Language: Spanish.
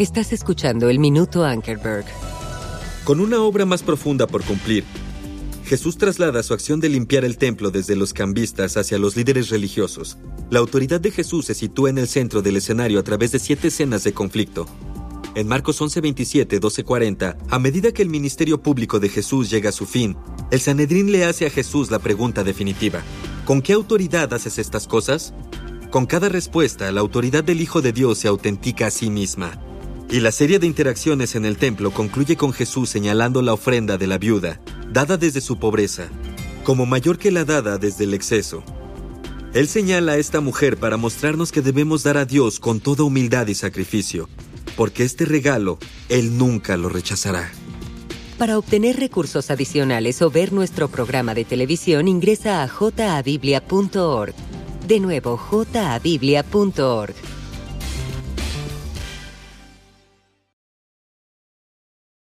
Estás escuchando el Minuto Ankerberg. Con una obra más profunda por cumplir, Jesús traslada su acción de limpiar el templo desde los cambistas hacia los líderes religiosos. La autoridad de Jesús se sitúa en el centro del escenario a través de siete escenas de conflicto. En Marcos 11:27, 12:40, a medida que el ministerio público de Jesús llega a su fin, el Sanedrín le hace a Jesús la pregunta definitiva. ¿Con qué autoridad haces estas cosas? Con cada respuesta, la autoridad del Hijo de Dios se autentica a sí misma. Y la serie de interacciones en el templo concluye con Jesús señalando la ofrenda de la viuda, dada desde su pobreza, como mayor que la dada desde el exceso. Él señala a esta mujer para mostrarnos que debemos dar a Dios con toda humildad y sacrificio, porque este regalo Él nunca lo rechazará. Para obtener recursos adicionales o ver nuestro programa de televisión, ingresa a jabiblia.org. De nuevo, jabiblia.org.